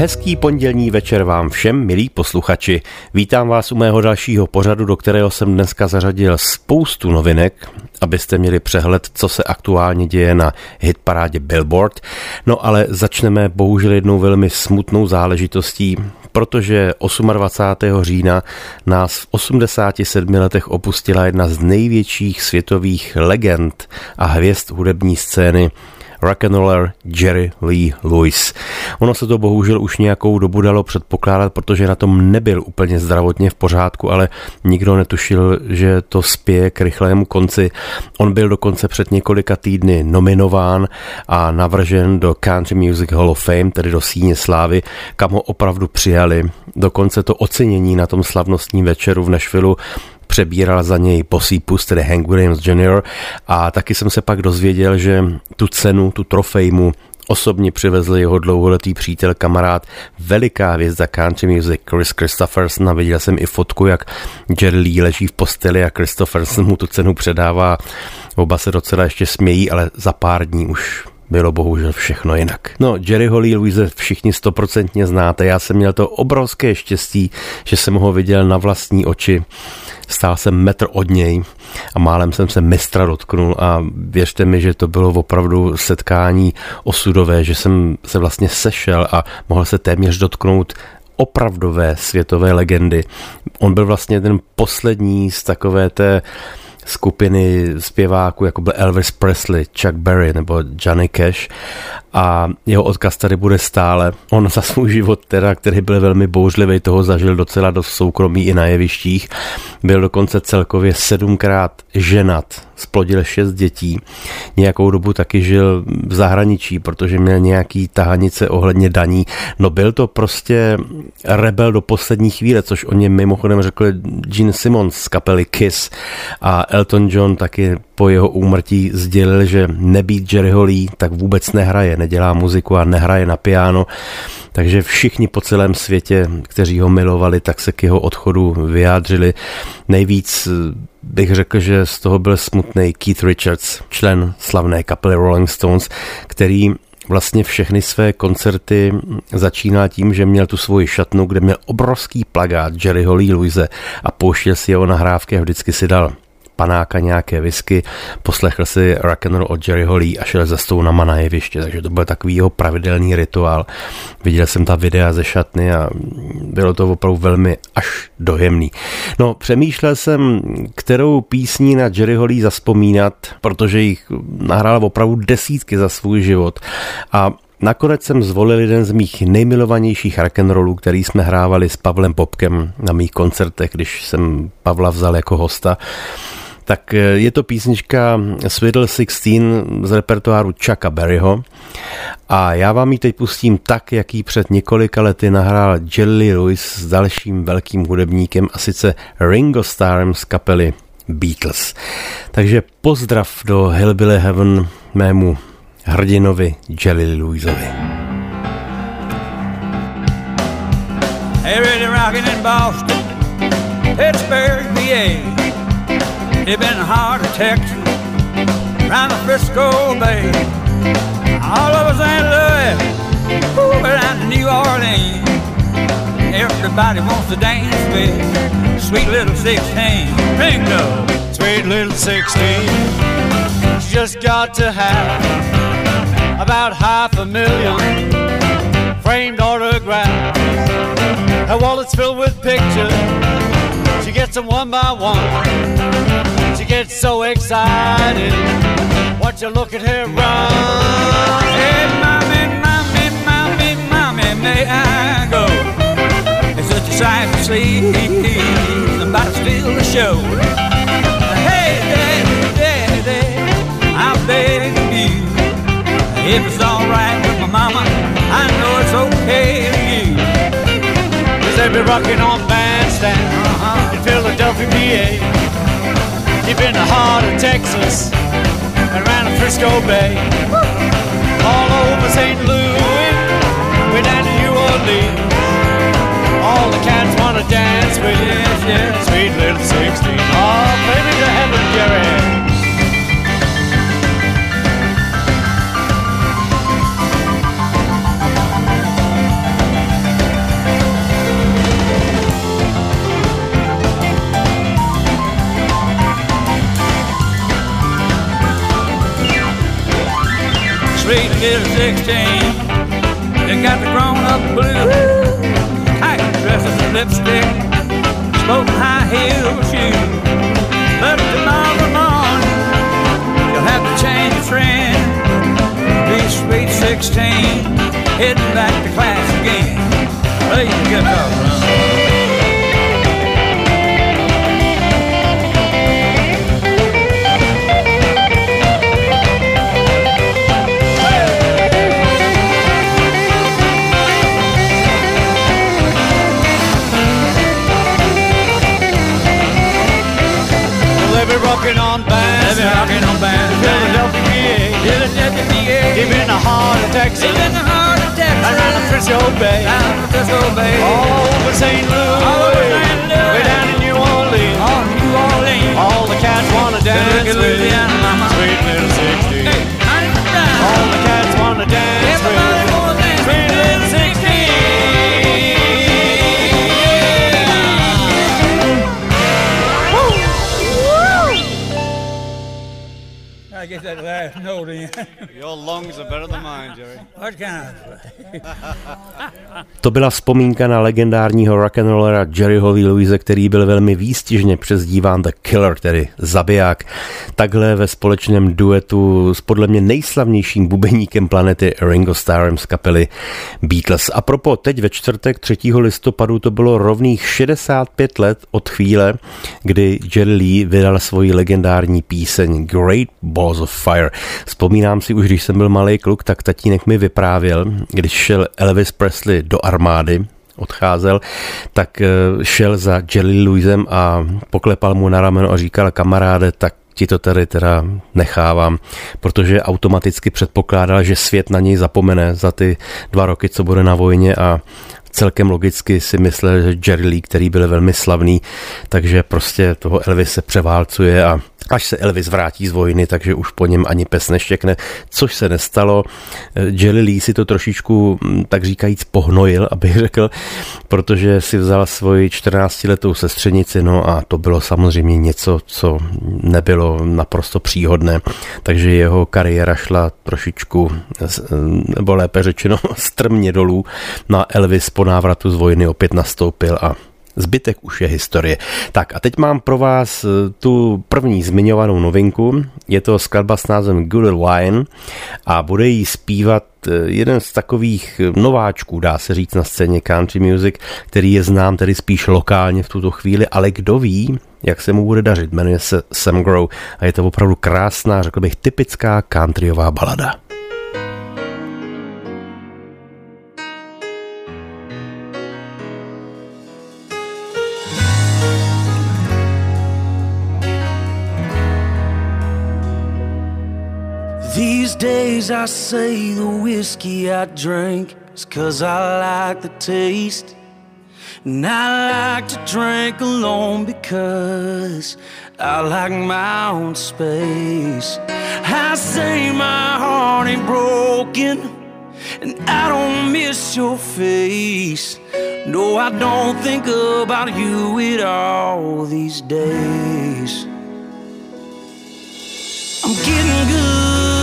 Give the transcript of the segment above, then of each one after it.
Hezký pondělní večer vám všem, milí posluchači. Vítám vás u mého dalšího pořadu, do kterého jsem dneska zařadil spoustu novinek, abyste měli přehled, co se aktuálně děje na hitparádě Billboard. No ale začneme bohužel jednou velmi smutnou záležitostí, protože 28. října nás v 87 letech opustila jedna z největších světových legend a hvězd hudební scény rock'n'roller Jerry Lee Lewis. Ono se to bohužel už nějakou dobu dalo předpokládat, protože na tom nebyl úplně zdravotně v pořádku, ale nikdo netušil, že to spěje k rychlému konci. On byl dokonce před několika týdny nominován a navržen do Country Music Hall of Fame, tedy do síně slávy, kam ho opravdu přijali. Dokonce to ocenění na tom slavnostním večeru v Nashville přebíral za něj posípus, tedy Hank Williams Jr. A taky jsem se pak dozvěděl, že tu cenu, tu trofej mu osobně přivezl jeho dlouholetý přítel, kamarád, veliká hvězda country music Chris Christopherson a viděl jsem i fotku, jak Jerry Lee leží v posteli a Christopherson mu tu cenu předává. Oba se docela ještě smějí, ale za pár dní už bylo bohužel všechno jinak. No, Jerry Holly Louise všichni stoprocentně znáte. Já jsem měl to obrovské štěstí, že jsem ho viděl na vlastní oči stál jsem metr od něj a málem jsem se mistra dotknul a věřte mi, že to bylo opravdu setkání osudové, že jsem se vlastně sešel a mohl se téměř dotknout opravdové světové legendy. On byl vlastně ten poslední z takové té skupiny zpěváků, jako byl Elvis Presley, Chuck Berry nebo Johnny Cash a jeho odkaz tady bude stále. On za svůj život, teda, který byl velmi bouřlivý, toho zažil docela dost soukromí i na jevištích. Byl dokonce celkově sedmkrát ženat, splodil šest dětí. Nějakou dobu taky žil v zahraničí, protože měl nějaký tahanice ohledně daní. No byl to prostě rebel do poslední chvíle, což o něm mimochodem řekl Gene Simmons z kapely Kiss a Elton John taky po jeho úmrtí sdělil, že nebýt Jerryho Lee, tak vůbec nehraje, nedělá muziku a nehraje na piano. Takže všichni po celém světě, kteří ho milovali, tak se k jeho odchodu vyjádřili. Nejvíc bych řekl, že z toho byl smutný Keith Richards, člen slavné kapely Rolling Stones, který vlastně všechny své koncerty začínal tím, že měl tu svoji šatnu, kde měl obrovský plagát Jerryho Lee Louise a pouštěl si jeho nahrávky a vždycky si dal panáka, nějaké whisky, poslechl si rock and roll od Jerry Holly a šel ze stounama na jeviště, takže to byl takový jeho pravidelný rituál. Viděl jsem ta videa ze šatny a bylo to opravdu velmi až dojemný. No, přemýšlel jsem, kterou písní na Jerry Holly zaspomínat, protože jich nahrál opravdu desítky za svůj život a Nakonec jsem zvolil jeden z mých nejmilovanějších rock'n'rollů, který jsme hrávali s Pavlem Popkem na mých koncertech, když jsem Pavla vzal jako hosta tak eh, je to písnička Swiddle 16 z repertoáru Chucka Berryho a já vám ji teď pustím tak, jak ji před několika lety nahrál Jelly Lewis s dalším velkým hudebníkem a sice Ringo Starrem z kapely Beatles. Takže pozdrav do Hillbilly Heaven mému hrdinovi Jelly Lewisovi. Hey, really rockin' in Boston, Pittsburgh, PA. It been hard to Texas, around the Frisco Bay, all over St. Louis, ooh, down to New Orleans. Everybody wants to dance with sweet little 16. Bingo! Sweet little 16. She just got to have about half a million framed autographs. Her wallet's filled with pictures. She gets them one by one get so excited. Watch you look at her run. Hey, mommy, mommy, mommy, mommy, may I go? It's such a sight to see. Somebody steal the show. Hey, daddy, daddy, I'm begging you. If it's alright with my mama, I know it's okay with you. Cause they be rocking on bandstand uh-huh. in Philadelphia, PA deep in the heart of Texas and around Frisco Bay. All over St. Louis, way down to New Orleans. All the cats wanna dance with, yeah, sweet little 16. Oh, baby to heaven, Jerry. Sweet little 16. They got the grown up blue, tight dresses and lipstick, smoking high heel shoes. But tomorrow morning, you'll have to change your friend. Be sweet 16, heading back to class again. Play Texas. In the heart of Texas. Around the Frisco Bay. Down the Frisco Bay. All over St. Louis. All over St. Louis. Way down in New Orleans. All New Orleans. All the cats wanna dance with Louisiana, mama. Sweet little 16. Hey, honey. All the cats wanna dance that last note in. Your lungs are better than mine, Jerry. what kind of To byla vzpomínka na legendárního rock'n'rollera Jerryho Louise, který byl velmi výstižně přezdíván The Killer, tedy zabiják. Takhle ve společném duetu s podle mě nejslavnějším bubeníkem planety Ringo Starrem z kapely Beatles. A propo, teď ve čtvrtek 3. listopadu to bylo rovných 65 let od chvíle, kdy Jerry Lee vydal svoji legendární píseň Great Balls of Fire. Vzpomínám si už, když jsem byl malý kluk, tak tatínek mi vyprávěl, když šel Elvis Presley do armády, odcházel, tak eh, šel za Jerry Louisem a poklepal mu na rameno a říkal kamaráde, tak ti to tady teda nechávám, protože automaticky předpokládal, že svět na něj zapomene za ty dva roky, co bude na vojně a celkem logicky si myslel, že Jerry Lee, který byl velmi slavný, takže prostě toho Elvis se převálcuje a až se Elvis vrátí z vojny, takže už po něm ani pes neštěkne, což se nestalo. Jerry Lee si to trošičku, mm, tak říkajíc, pohnojil, abych řekl, protože si vzal svoji 14-letou sestřenici, no a to bylo samozřejmě něco, co nebylo naprosto příhodné, takže jeho kariéra šla trošičku, nebo lépe řečeno, strmně dolů. No a Elvis po návratu z vojny opět nastoupil a Zbytek už je historie. Tak a teď mám pro vás eh, tu první zmiňovanou novinku. Je to skladba s názvem Good Wine a bude jí zpívat eh, jeden z takových eh, nováčků, dá se říct, na scéně country music, který je znám tedy spíš lokálně v tuto chvíli, ale kdo ví, jak se mu bude dařit. Jmenuje se Sam Grow a je to opravdu krásná, řekl bych, typická countryová balada. Days I say the whiskey I drink is cause I like the taste. And I like to drink alone because I like my own space. I say my heart ain't broken and I don't miss your face. No, I don't think about you at all these days. I'm getting good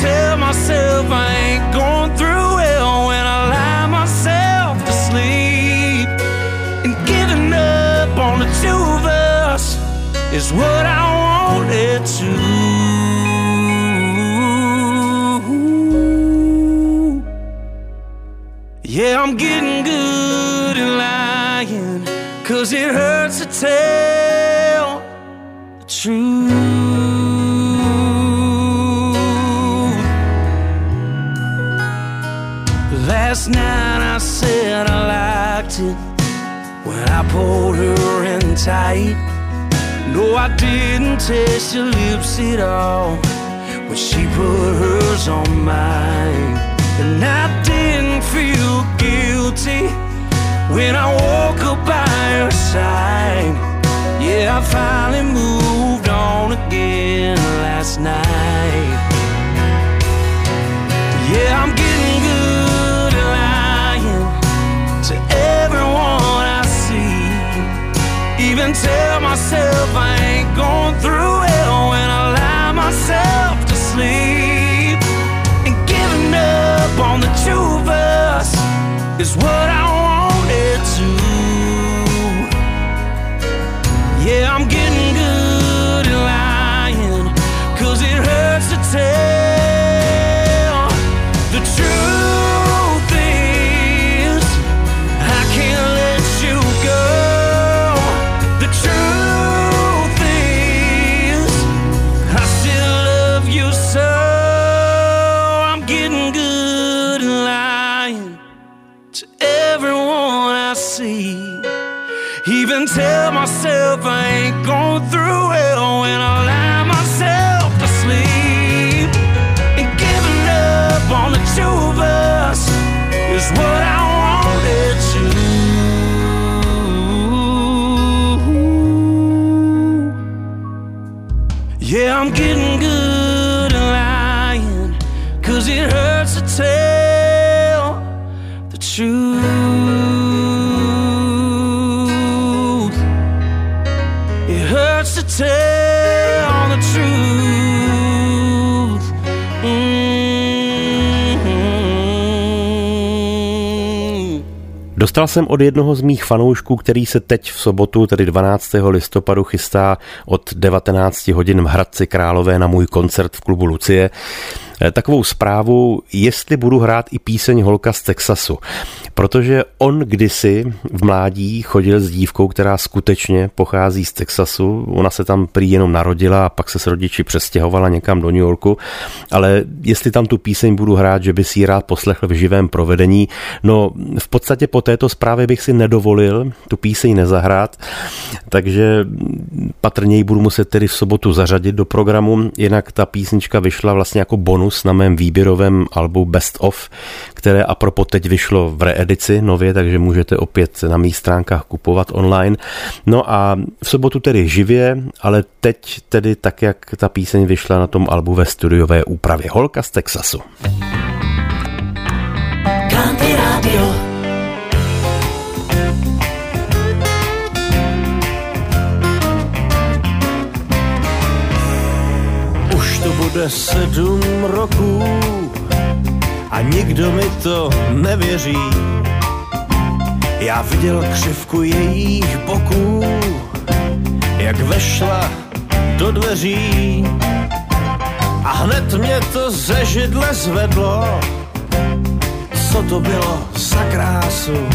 tell myself I ain't going through hell when I lie myself to sleep. And giving up on the two of us is what I wanted to. Yeah, I'm getting good at lying. Cause it hurts to tell the truth. Last night I said I liked it when I pulled her in tight. No, I didn't taste your lips at all when she put hers on mine. And I didn't feel guilty when I woke up by her side. Yeah, I finally moved on again last night. Yeah, I'm getting good Even tell myself I ain't going through hell when I lie myself to sleep. And giving up on the two of us is what I wanted to. Yeah, I'm getting Dostal jsem od jednoho z mých fanoušků, který se teď v sobotu, tedy 12. listopadu, chystá od 19 hodin v Hradci Králové na můj koncert v klubu Lucie, takovou zprávu, jestli budu hrát i píseň Holka z Texasu. Protože on kdysi v mládí chodil s dívkou, která skutečně pochází z Texasu. Ona se tam prý jenom narodila a pak se s rodiči přestěhovala někam do New Yorku. Ale jestli tam tu píseň budu hrát, že by si ji rád poslechl v živém provedení, no v podstatě po této zprávě bych si nedovolil tu píseň nezahrát, takže patrně ji budu muset tedy v sobotu zařadit do programu, jinak ta písnička vyšla vlastně jako bonus na mém výběrovém albu Best of, které a propo teď vyšlo v reedici nově, takže můžete opět na mých stránkách kupovat online. No a v sobotu tedy živě, ale teď tedy tak, jak ta píseň vyšla na tom albu ve studiové úpravě. Holka z Texasu. Country Radio. Bude sedm roků a nikdo mi to nevěří. Já viděl křivku jejich boků, jak vešla do dveří. A hned mě to ze židle zvedlo, co to bylo za krásu.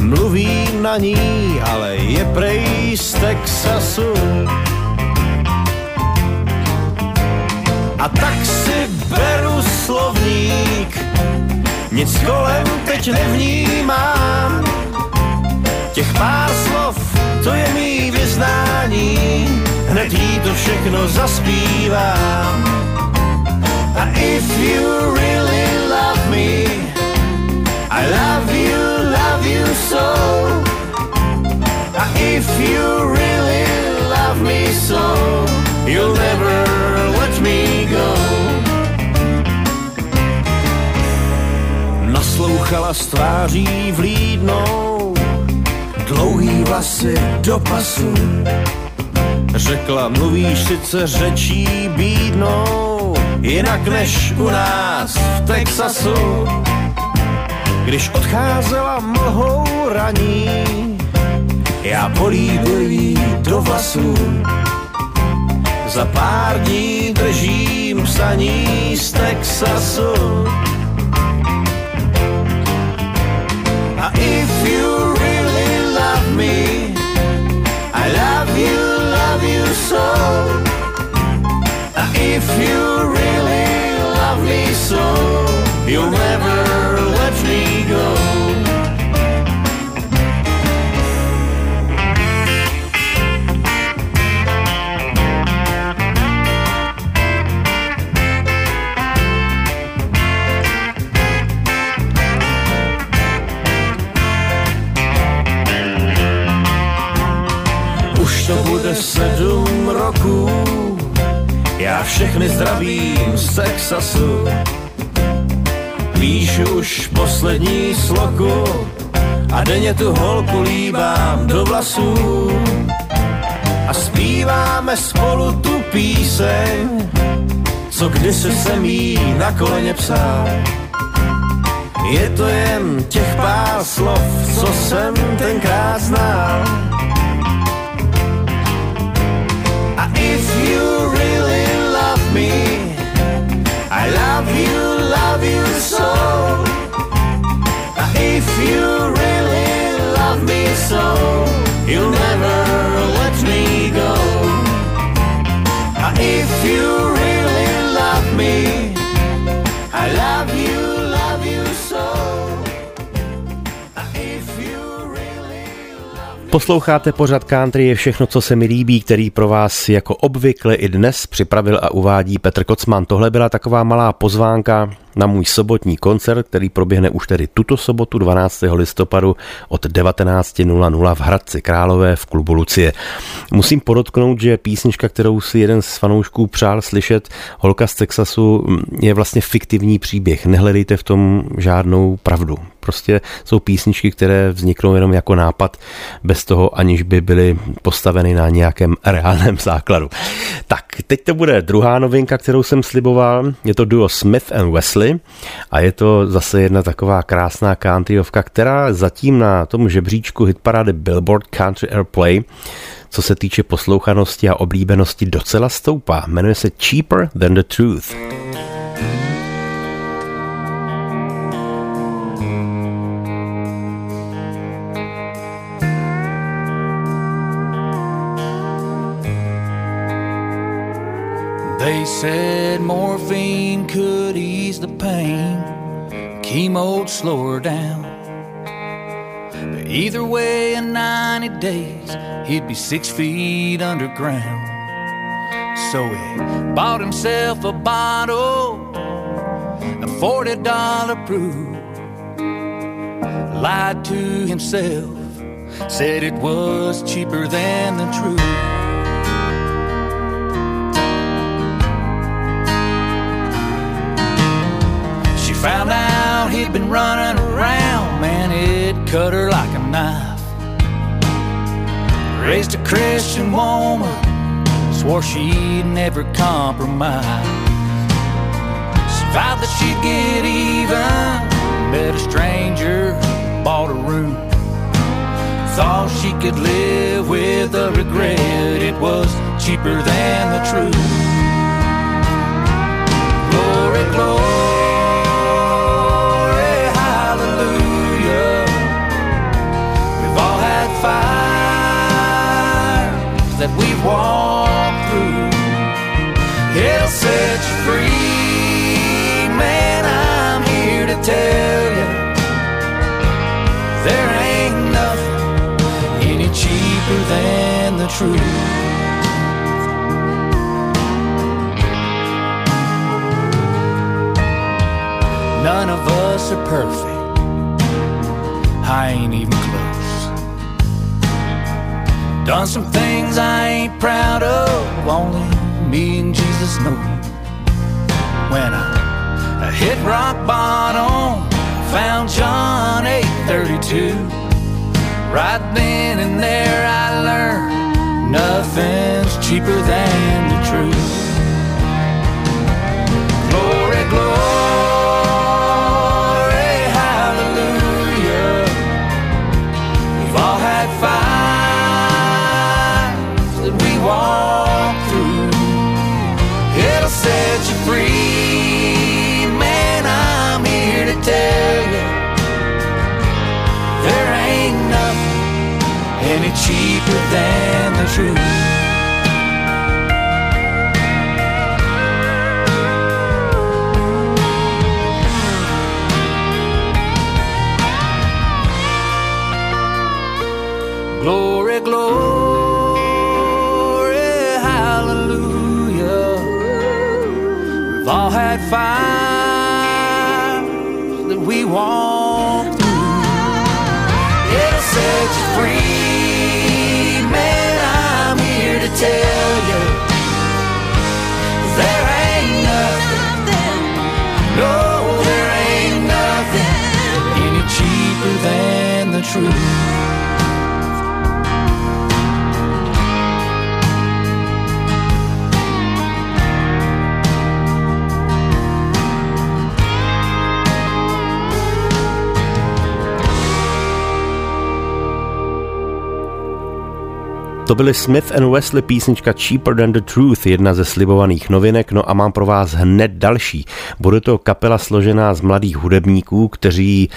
Mluví na ní, ale je prej z Texasu. A tak si beru slovník, nic kolem teď nevnímám. Těch pár slov, to je mý vyznání, hned jí to všechno zaspívám. A if you really love me, I love you, love you so. A if you really love me so, you'll never let me go. Naslouchala s tváří vlídnou, dlouhý vlasy do pasu. Řekla, mluvíš sice řečí bídnou, jinak než u nás v Texasu. Když odcházela mlhou raní, já políbil jí do vlasů. Za pár dní držím psaní z Texasu. A if you really love me, I love you, love you so. A if you really love me so, you'll never let me go. Sedm roků, já všechny zdravím z Texasu. Píšu už poslední sloku a denně tu holku líbám do vlasů. a zpíváme spolu tu píseň, co kdysi jsem jí na koleně psal. Je to jen těch pár slov, co jsem tenkrát znal. I love you, love you so. If you really love me so, you'll never let me go. If you really love me, Posloucháte pořad Country je všechno, co se mi líbí, který pro vás jako obvykle i dnes připravil a uvádí Petr Kocman. Tohle byla taková malá pozvánka na můj sobotní koncert, který proběhne už tedy tuto sobotu 12. listopadu od 19.00 v Hradci Králové v klubu Lucie. Musím podotknout, že písnička, kterou si jeden z fanoušků přál slyšet, Holka z Texasu, je vlastně fiktivní příběh. Nehledejte v tom žádnou pravdu. Prostě jsou písničky, které vzniknou jenom jako nápad, bez toho, aniž by byly postaveny na nějakém reálném základu. Tak, teď to bude druhá novinka, kterou jsem sliboval. Je to duo Smith and Wesley a je to zase jedna taková krásná countryovka, která zatím na tom žebříčku hitparády Billboard Country Airplay co se týče poslouchanosti a oblíbenosti docela stoupá. Jmenuje se Cheaper Than the Truth. They said morphine could ease the pain, chemo'd slow her down. But either way, in 90 days, he'd be six feet underground. So he bought himself a bottle, a $40 brew. Lied to himself, said it was cheaper than the truth. Found out he'd been running around, man, it cut her like a knife. Raised a Christian woman, swore she'd never compromise. She vowed that she'd get even, met a stranger, bought a room. Thought she could live with the regret, it was cheaper than the truth. Glory, glory, walked through. It'll set you free, man. I'm here to tell you there ain't nothing any cheaper than the truth. None of us are perfect. I ain't even close. Done some things I ain't proud of, only me and Jesus know. When I, I hit rock bottom, found John 8:32. Right then and there I learned nothing's cheaper than the truth. Cheaper than the truth. To byly Smith and Wesley písnička Cheaper Than the Truth, jedna ze slibovaných novinek, no a mám pro vás hned další. Bude to kapela složená z mladých hudebníků, kteří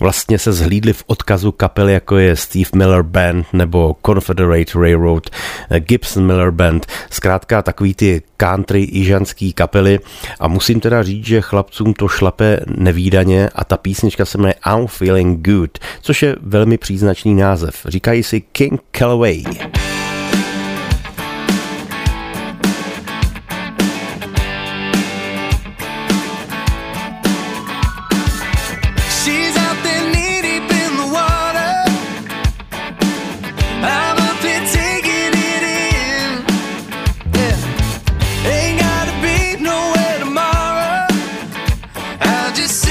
vlastně se zhlídli v odkazu kapely, jako je Steve Miller Band nebo Confederate Railroad, Gibson Miller Band, zkrátka takový ty country ižanský kapely a musím teda říct, že chlapcům to šlape nevýdaně a ta písnička se jmenuje I'm Feeling Good, což je velmi příznačný název. Říkají si King Calloway.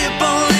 sip on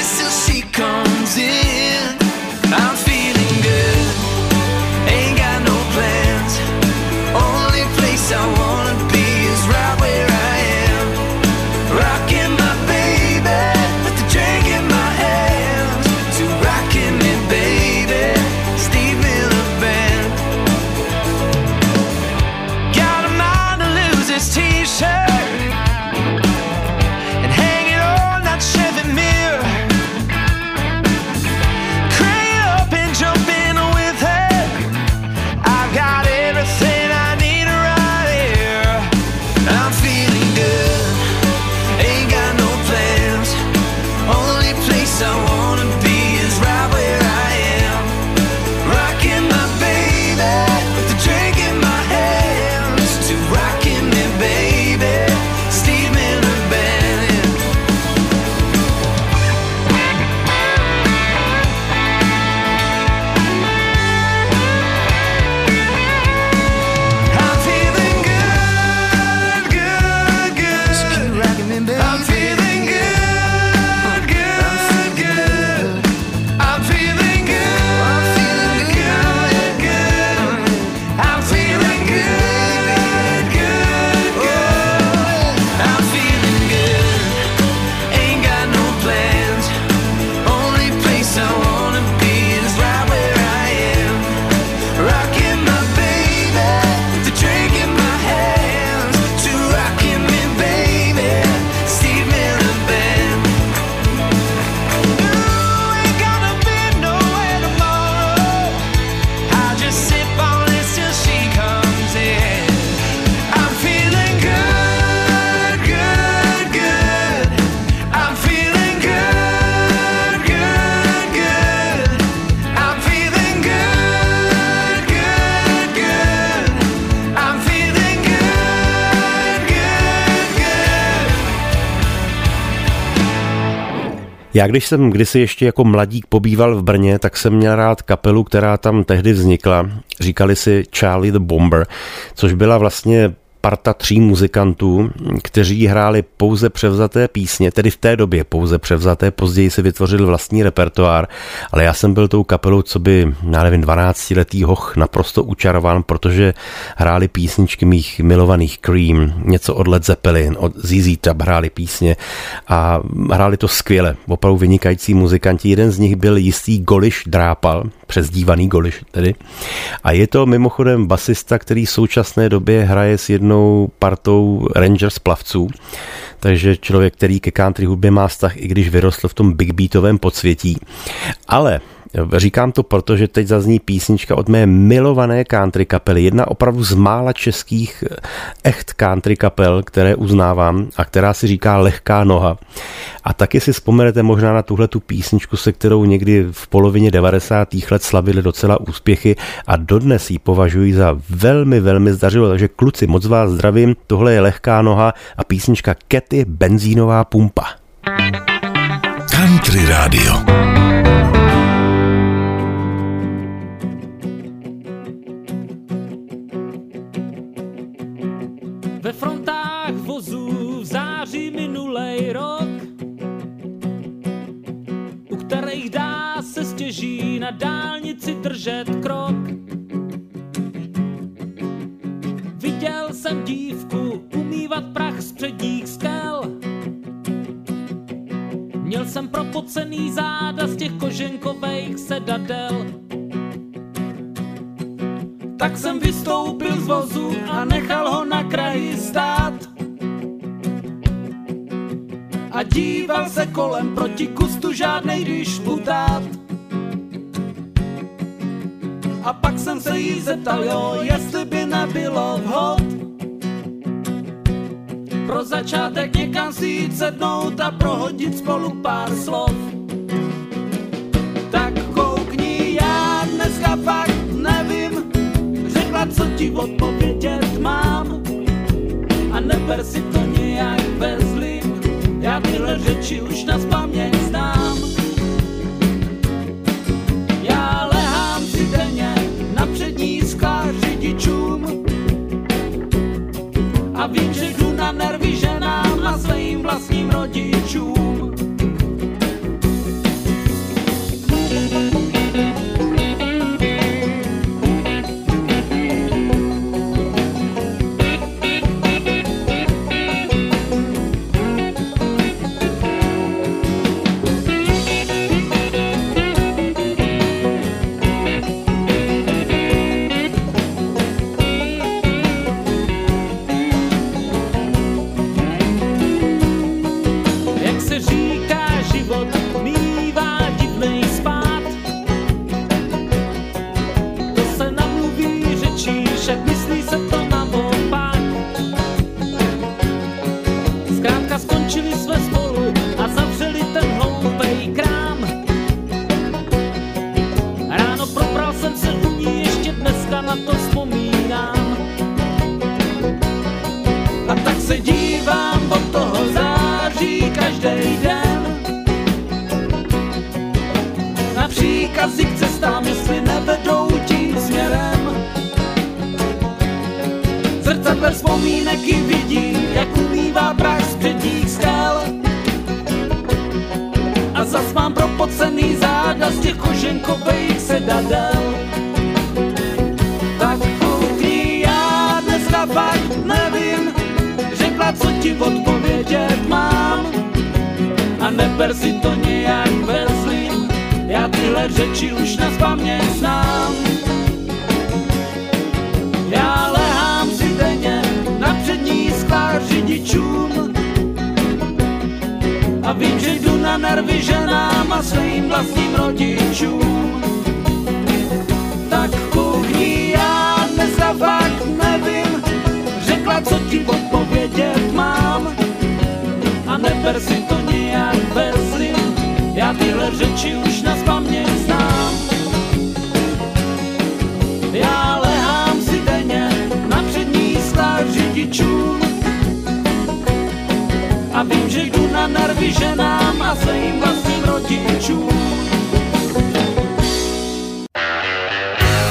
Já když jsem kdysi ještě jako mladík pobýval v Brně, tak jsem měl rád kapelu, která tam tehdy vznikla. Říkali si Charlie the Bomber, což byla vlastně parta tří muzikantů, kteří hráli pouze převzaté písně, tedy v té době pouze převzaté, později si vytvořili vlastní repertoár, ale já jsem byl tou kapelou, co by, já nevím, 12-letý hoch naprosto učarován, protože hráli písničky mých milovaných Cream, něco od Led Zeppelin, od ZZ Top hráli písně a hráli to skvěle, opravdu vynikající muzikanti. Jeden z nich byl jistý Goliš Drápal, přezdívaný Goliš tedy. A je to mimochodem basista, který v současné době hraje s jednou partou Rangers plavců. Takže člověk, který ke country hudbě má vztah, i když vyrostl v tom big beatovém podsvětí. Ale Říkám to proto, že teď zazní písnička od mé milované country kapely. Jedna opravdu z mála českých eh, echt country kapel, které uznávám a která si říká Lehká noha. A taky si vzpomenete možná na tuhle tu písničku, se kterou někdy v polovině 90. let slavili docela úspěchy a dodnes ji považuji za velmi, velmi zdařilo. Takže kluci, moc vás zdravím. Tohle je Lehká noha a písnička Kety Benzínová pumpa. Country Radio. Zeptal, jo, jestli by nebylo vhod pro začátek někam si jít sednout a prohodit spolu pár slov. Řidičům A vím, že jdu na nervy ženám a svým vlastním rodičům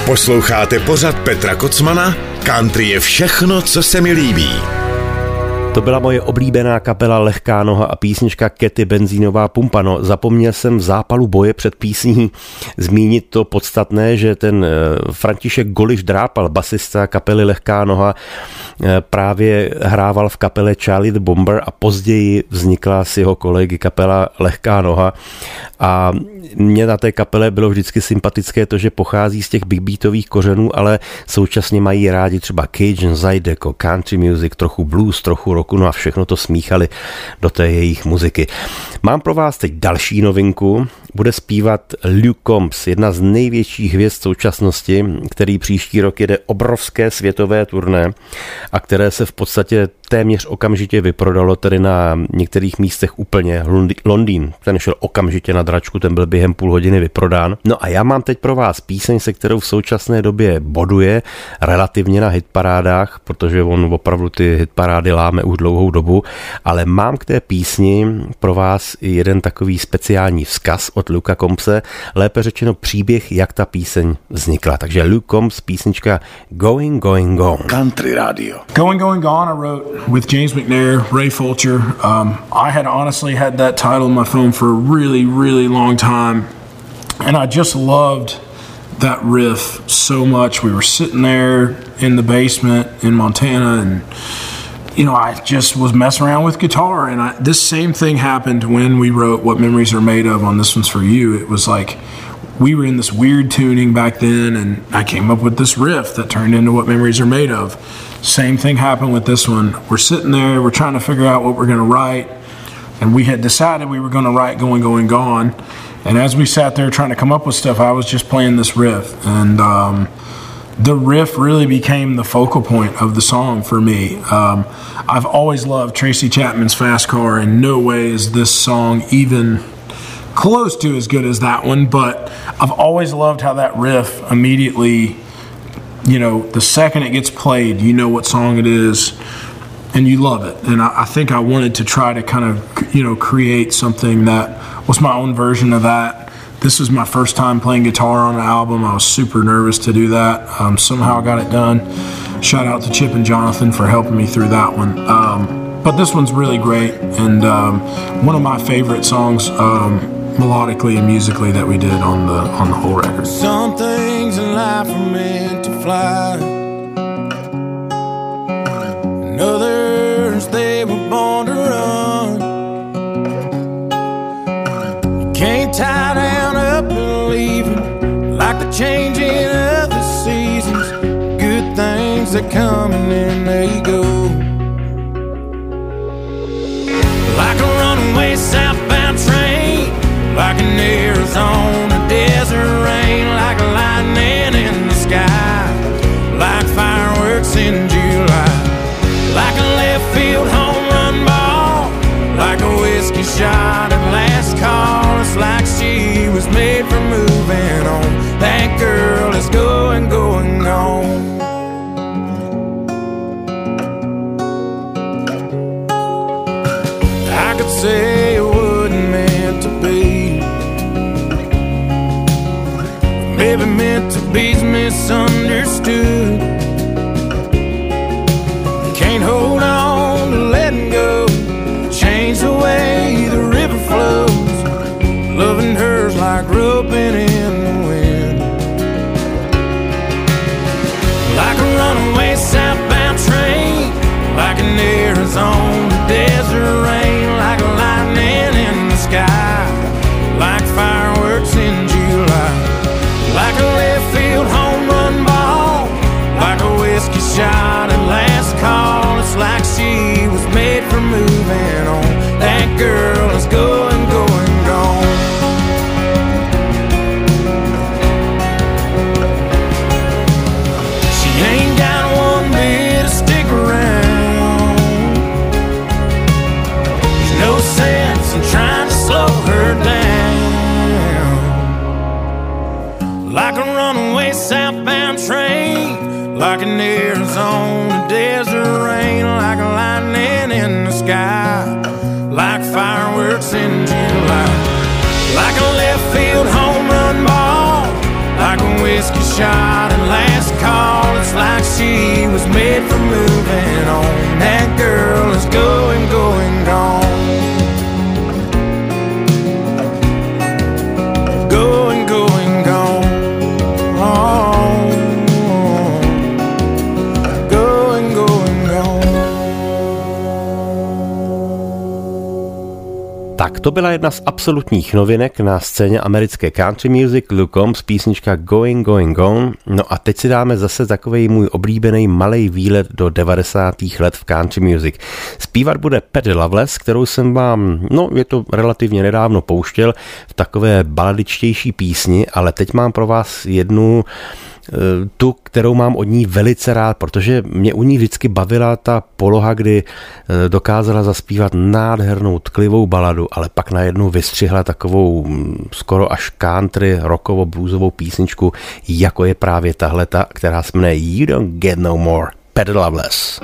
Posloucháte pořad Petra Kocmana? Country je všechno, co se mi líbí. To byla moje oblíbená kapela Lehká noha a písnička Kety Benzínová pumpa. No, zapomněl jsem v zápalu boje před písní zmínit to podstatné, že ten eh, František Goliš Drápal, basista kapely Lehká noha, eh, právě hrával v kapele Charlie the Bomber a později vznikla s jeho kolegy kapela Lehká noha a mě na té kapele bylo vždycky sympatické to, že pochází z těch big beatových kořenů, ale současně mají rádi třeba Cajun, Zydeco, country music, trochu blues, trochu rocku, no a všechno to smíchali do té jejich muziky. Mám pro vás teď další novinku, bude zpívat Luke Combs, jedna z největších hvězd současnosti, který příští rok jede obrovské světové turné a které se v podstatě téměř okamžitě vyprodalo, tedy na některých místech úplně. Londýn, ten šel okamžitě na dračku, ten byl během půl hodiny vyprodán. No a já mám teď pro vás píseň, se kterou v současné době boduje relativně na hitparádách, protože on opravdu ty hitparády láme už dlouhou dobu, ale mám k té písni pro vás i jeden takový speciální vzkaz od Luka Compse, lépe řečeno příběh, jak ta píseň vznikla. Takže Luke Combs, písnička Going, Going, Gone. Country Radio. Going, Going, Gone, I wrote with James McNair, Ray Fulcher. Um, I had honestly had that title in my phone for a really, really long time. And I just loved that riff so much. We were sitting there in the basement in Montana and you know, I just was messing around with guitar, and I, this same thing happened when we wrote "What Memories Are Made Of" on "This One's for You." It was like we were in this weird tuning back then, and I came up with this riff that turned into what memories are made of. Same thing happened with this one. We're sitting there, we're trying to figure out what we're going to write, and we had decided we were going to write Going, Going, Gone. And as we sat there trying to come up with stuff, I was just playing this riff. And um, the riff really became the focal point of the song for me. Um, I've always loved Tracy Chapman's Fast Car. and no way is this song even close to as good as that one, but I've always loved how that riff immediately, you know, the second it gets played, you know what song it is and you love it. And I, I, think I wanted to try to kind of, you know, create something that was my own version of that. This was my first time playing guitar on an album. I was super nervous to do that. Um, somehow I got it done. Shout out to Chip and Jonathan for helping me through that one. Um, but this one's really great and um, one of my favorite songs um, melodically and musically that we did on the on the whole record. Some things in life are meant to fly others they were born to run. You can't tie down up and leave like the changing of the seasons. Good things that come and then they go. Like a runaway southbound train, like an Arizona desert rain, like a lightning in the sky, like fireworks in July. Like a left field home run ball, like a whiskey shot at last call. It's like she was made for whiskey To byla jedna z absolutních novinek na scéně americké country music Lucombs písnička Going Going Gone. No a teď si dáme zase takový můj oblíbený malý výlet do 90. let v country music. Zpívat bude Pat Loveless, kterou jsem vám, no je to relativně nedávno pouštěl v takové baladičtější písni, ale teď mám pro vás jednu tu, kterou mám od ní velice rád, protože mě u ní vždycky bavila ta poloha, kdy eh, dokázala zaspívat nádhernou tklivou baladu, ale pak najednou vystřihla takovou mm, skoro až country, rockovo, bluesovou písničku, jako je právě tahleta, která se jmenuje You Don't Get No More, Pet Loveless.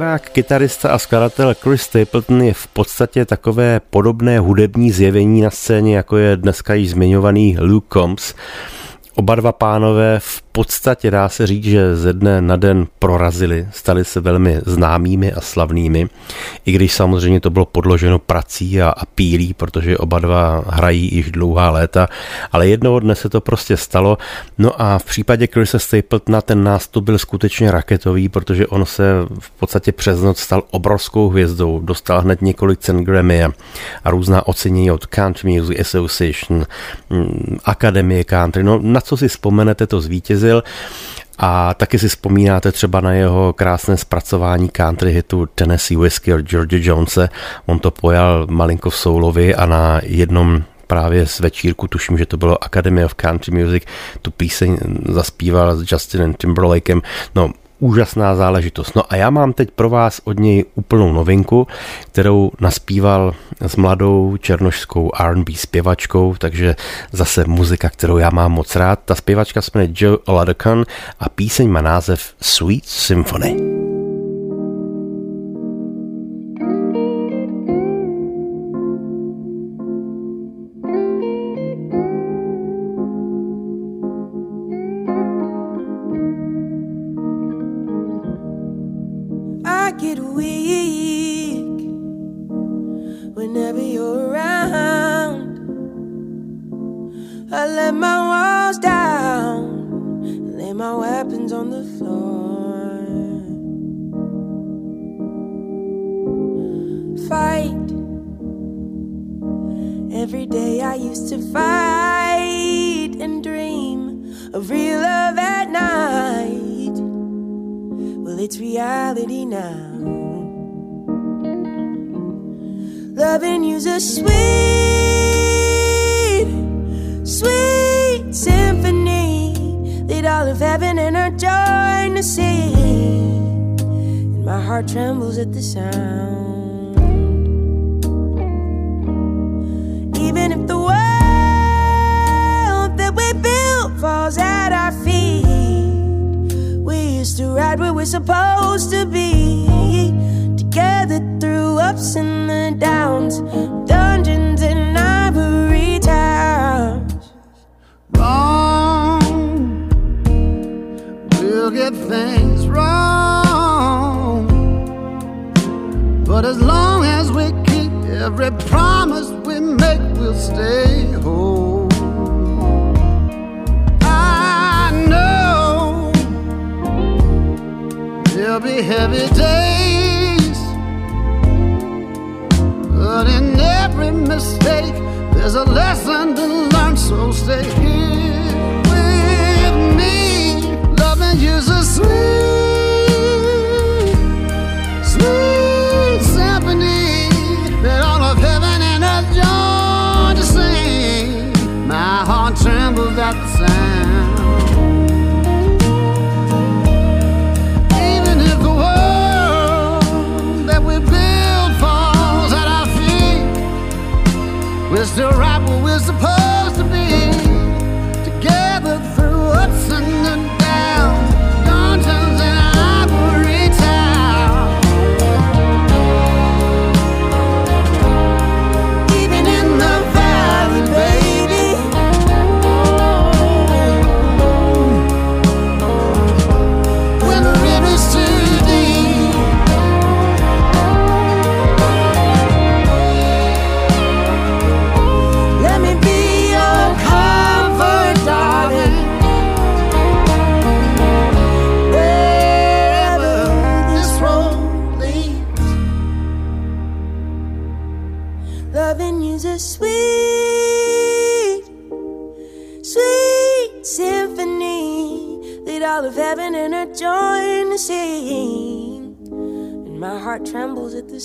Zpěvák, kytarista a skladatel Chris Stapleton je v podstatě takové podobné hudební zjevení na scéně, jako je dneska již zmiňovaný Luke Combs. Oba dva pánové v podstatě dá se říct, že ze dne na den prorazili, stali se velmi známými a slavnými, i když samozřejmě to bylo podloženo prací a, a pílí, protože oba dva hrají již dlouhá léta, ale jednoho dne se to prostě stalo. No a v případě Chrisa Stapletona ten nástup byl skutečně raketový, protože on se v podstatě přes noc stal obrovskou hvězdou, dostal hned několik cen Grammy a, různá ocenění od Country Music Association, mm, Akademie Country, no na co si vzpomenete, to zvítězil. A taky si vzpomínáte třeba na jeho krásné zpracování country hitu Tennessee Whiskey od George Jonese. On to pojal malinko v soulovi a na jednom právě z večírku, tuším, že to bylo Academy of Country Music, tu píseň zaspíval s Justinem Timberlakem. No, úžasná záležitost. No a já mám teď pro vás od něj úplnou novinku, kterou naspíval s mladou černošskou R&B zpěvačkou, takže zase muzika, kterou já mám moc rád. Ta zpěvačka se jmenuje Joe Oladekan a píseň má název Sweet Symphony. there'll be heavy days. But in every mistake, there's a lesson to learn, so stay here with me. Loving you's a sweet.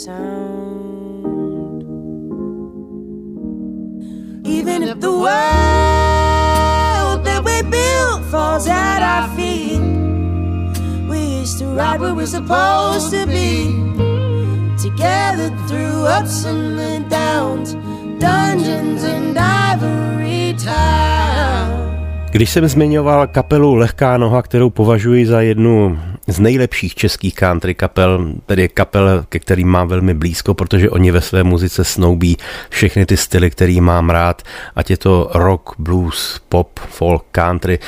Sound. Even if the world that we built falls at our feet, we used to ride where we're supposed to be together through ups and downs, dungeons and ivory town. Když jsem zmiňoval kapelu Lehká noha, kterou považuji za jednu z nejlepších českých country kapel, tedy kapel, ke kterým mám velmi blízko, protože oni ve své muzice snoubí všechny ty styly, který mám rád, ať je to rock, blues, pop, folk, country,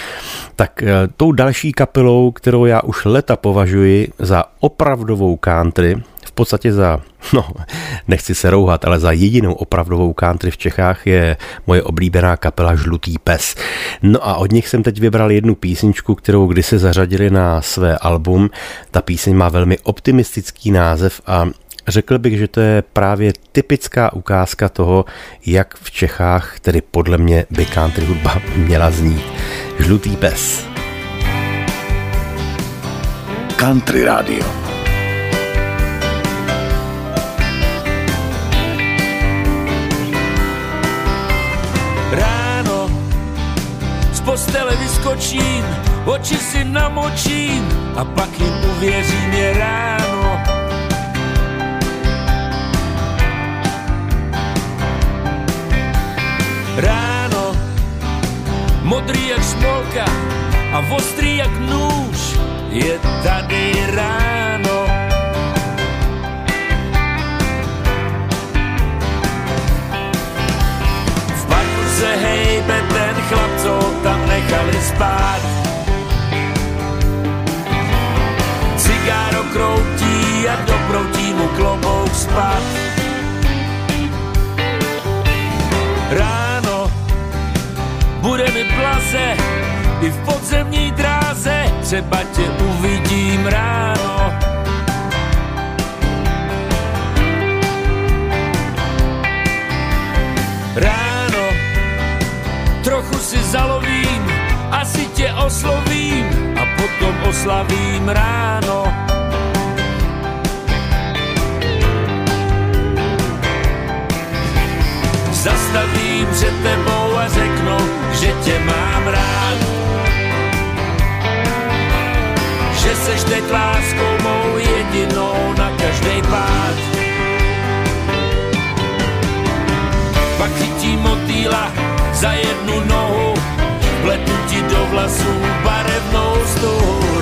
tak eh, tou další kapelou, kterou já už leta považuji za opravdovou country, podstatě za, no, nechci se rouhat, ale za jedinou opravdovou country v Čechách je moje oblíbená kapela Žlutý pes. No a od nich jsem teď vybral jednu písničku, kterou kdysi zařadili na své album. Ta píseň má velmi optimistický název a Řekl bych, že to je právě typická ukázka toho, jak v Čechách, tedy podle mě, by country hudba měla znít. Žlutý pes. Country Radio. Postele vyskočím, oči si namočím a pak jim uvěřím je ráno. Ráno, modrý jak smolka a ostrý jak nůž, je tady ráno. Se hejbe ten chlap, co tam nechali spát. Cigáro kroutí a doproutí mu klobouk spát. Ráno bude mi blaze i v podzemní dráze, třeba tě uvidím. Ráno si zalovím, asi tě oslovím a potom oslavím ráno. Zastavím před tebou a řeknu, že tě mám rád. Že seš teď láskou mou jedinou na každý pád. Pak chytím motýla za jednu nohu, pletu ti do vlasů barevnou stuhu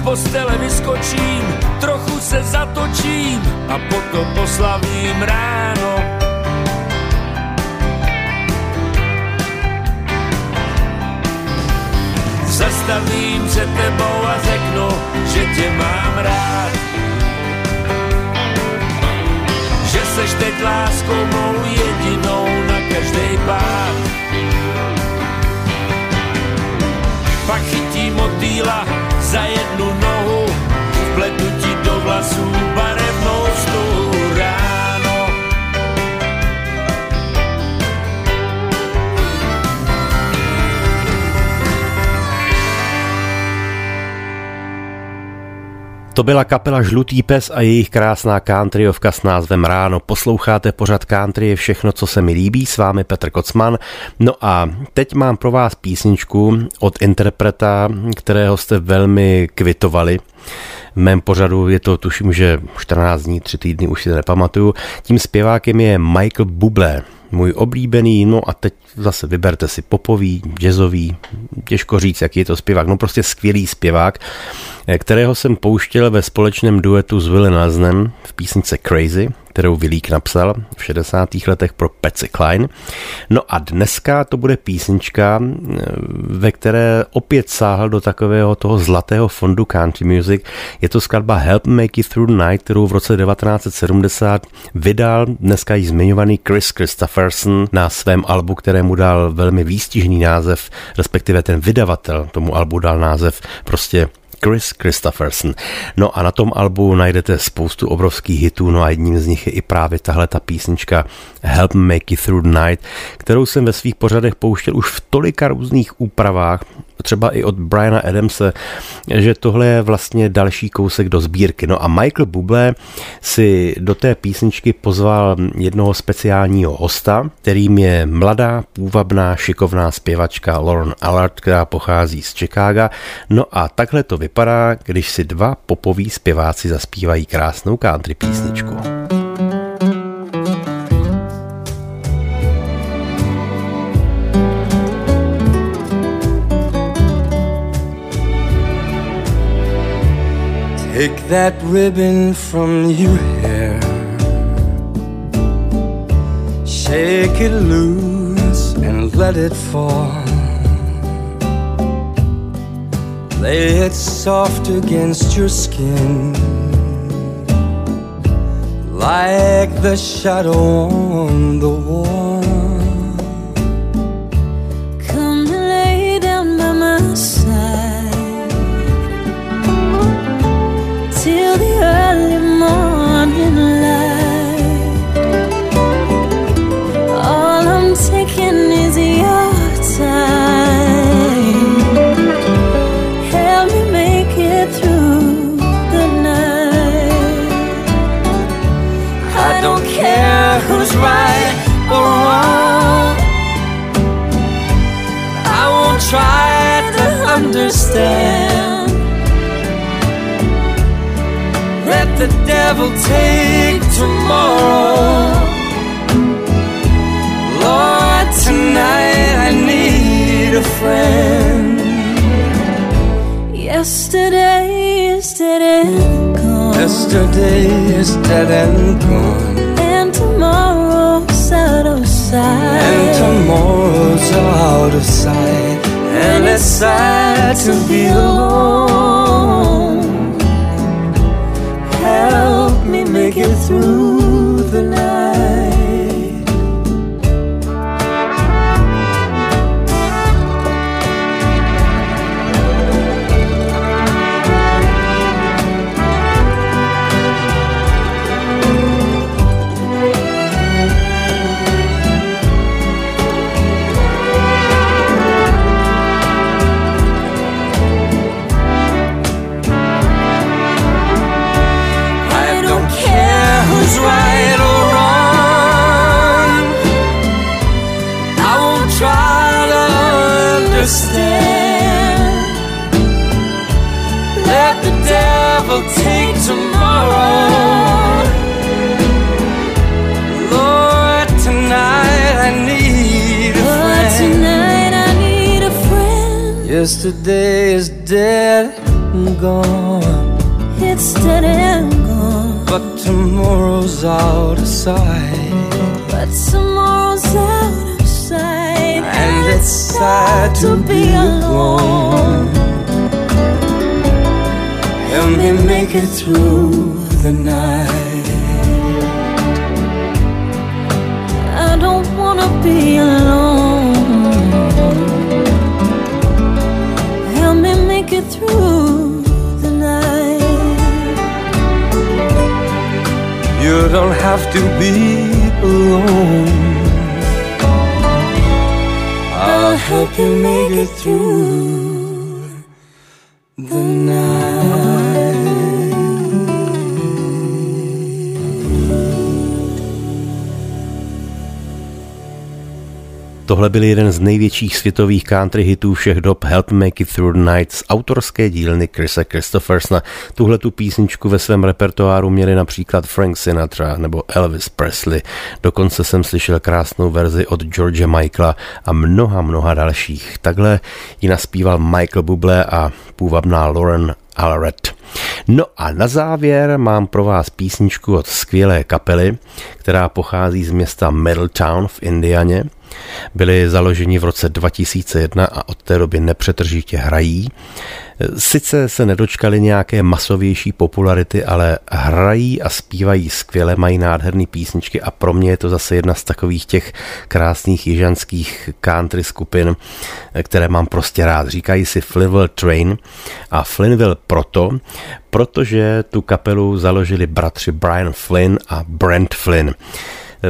z postele vyskočím, trochu se zatočím a potom poslavím ráno. Zastavím se tebou a řeknu, že tě mám rád. seš teď láskou mou jedinou na každý pád. Pak chytí motýla za jednu nohu, vpletu ti do vlasů barevnou To byla kapela Žlutý pes a jejich krásná countryovka s názvem Ráno. Posloucháte pořad country je všechno, co se mi líbí, s vámi Petr Kocman. No a teď mám pro vás písničku od interpreta, kterého jste velmi kvitovali. V mém pořadu je to, tuším, že 14 dní, 3 týdny, už si to nepamatuju. Tím zpěvákem je Michael Bublé můj oblíbený, no a teď zase vyberte si popový, jazzový, těžko říct, jaký je to zpěvák, no prostě skvělý zpěvák, kterého jsem pouštěl ve společném duetu s Willy Naznem v písnice Crazy, kterou Vilík napsal v 60. letech pro Patsy Klein. No a dneska to bude písnička, eh, ve které opět sáhl do takového toho zlatého fondu country music. Je to skladba Help Make It Through Night, kterou v roce 1970 vydal dneska již zmiňovaný Chris Christopherson na svém albu, kterému dal velmi výstižný název, respektive ten vydavatel tomu albu dal název prostě Chris Christopherson. No a na tom albu najdete spoustu obrovských hitů, no a jedním z nich je i právě tahle ta písnička Help Make It Through the Night, kterou jsem ve svých pořadech pouštěl už v tolika různých úpravách, třeba i od Briana Adamse, že tohle je vlastně další kousek do sbírky. No a Michael Bublé si do té písničky pozval jednoho speciálního hosta, kterým je mladá, půvabná, šikovná zpěvačka Lauren Allard, která pochází z Chicaga. No a takhle to vypadá, když si dva popoví zpěváci zaspívají krásnou country písničku. Take that ribbon from your hair, shake it loose and let it fall. Lay it soft against your skin, like the shadow on the wall. Me make it through the night. I don't care who's right or wrong. I won't try to understand. Let the devil take tomorrow. Lord, tonight I need a friend. Yesterday is dead and gone. Yesterday is dead and gone. And tomorrow's out of sight. And tomorrow's out of sight. And it's sad to be alone. Help me make it through the night. Yesterday is dead and gone. It's dead and gone. But tomorrow's out of sight. But tomorrow's out of sight. And it's sad to be alone. Help me make it through the night. I don't wanna be alone. Through the night. You don't have to be alone. I'll help you make it through the night. Tohle byl jeden z největších světových country hitů všech dob Help Make It Through the Night z autorské dílny Chrisa Christophersona. Tuhle tu písničku ve svém repertoáru měli například Frank Sinatra nebo Elvis Presley. Dokonce jsem slyšel krásnou verzi od George Michaela a mnoha, mnoha dalších. Takhle ji naspíval Michael Bublé a půvabná Lauren Alred. No a na závěr mám pro vás písničku od skvělé kapely, která pochází z města Middletown v Indianě. Byli založeni v roce 2001 a od té doby nepřetržitě hrají. Sice se nedočkali nějaké masovější popularity, ale hrají a zpívají skvěle, mají nádherné písničky a pro mě je to zase jedna z takových těch krásných jižanských country skupin, které mám prostě rád. Říkají si Flinville Train a Flinville proto, protože tu kapelu založili bratři Brian Flynn a Brent Flynn.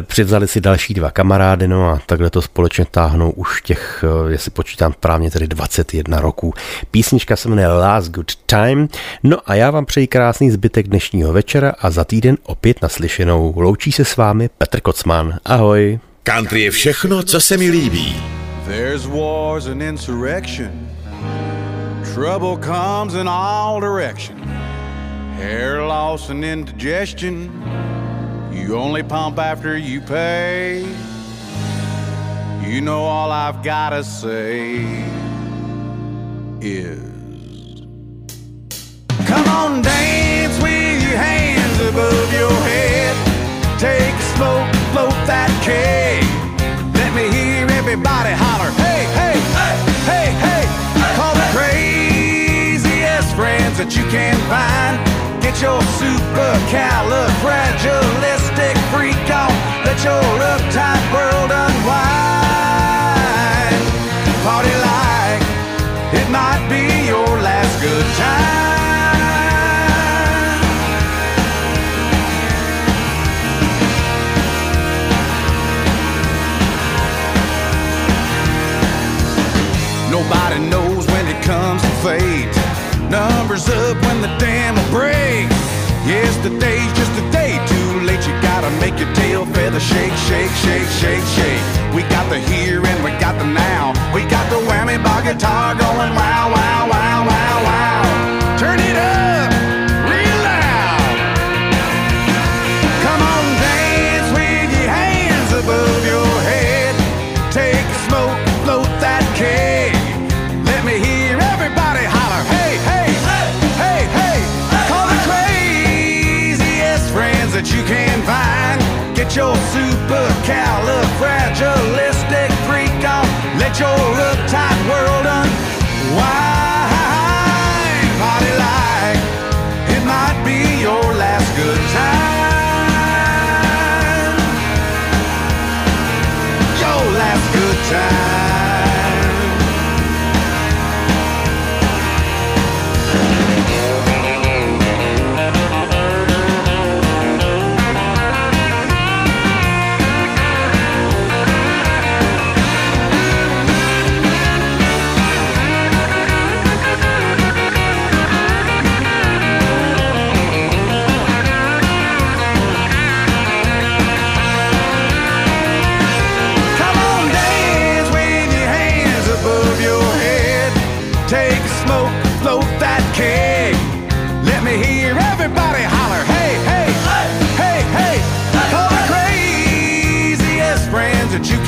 Přivzali si další dva kamarády, no a takhle to společně táhnou už těch, eh, jestli počítám správně, tedy 21 roků. Písnička se jmenuje Last Good Time. No a já vám přeji krásný zbytek dnešního večera a za týden opět naslyšenou. Loučí se s vámi Petr Kocman. Ahoj. Country je všechno, co se mi líbí. There's wars and insurrection. Trouble comes in all direction. Hair loss and indigestion. You only pump after you pay. You know all I've gotta say is Come on, dance with your hands above your head. Take a smoke, float that cake. Let me hear everybody holler, hey, hey, hey, hey, hey. Call the craziest friends that you can find. Get your supercalifragilistic freak on. Let your uptight world unwind. Party like it might be your last good time. Nobody knows when it comes to fate. Numbers up when the dam will break. Yesterday's just a day too late. You gotta make your tail feather shake, shake, shake, shake, shake. We got the here and we got the now. We got the whammy bar guitar going wow, wow, wow, wow. Get your supercalifragilistic freak on. Let your uptight world unwind. Party like it might be your last good time. Your last good time.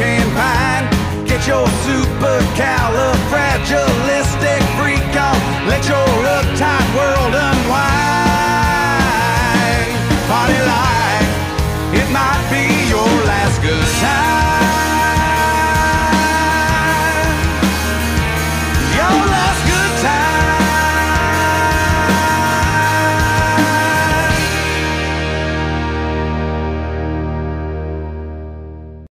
can. Get your supercalifragilistic freak on. Let your uptight world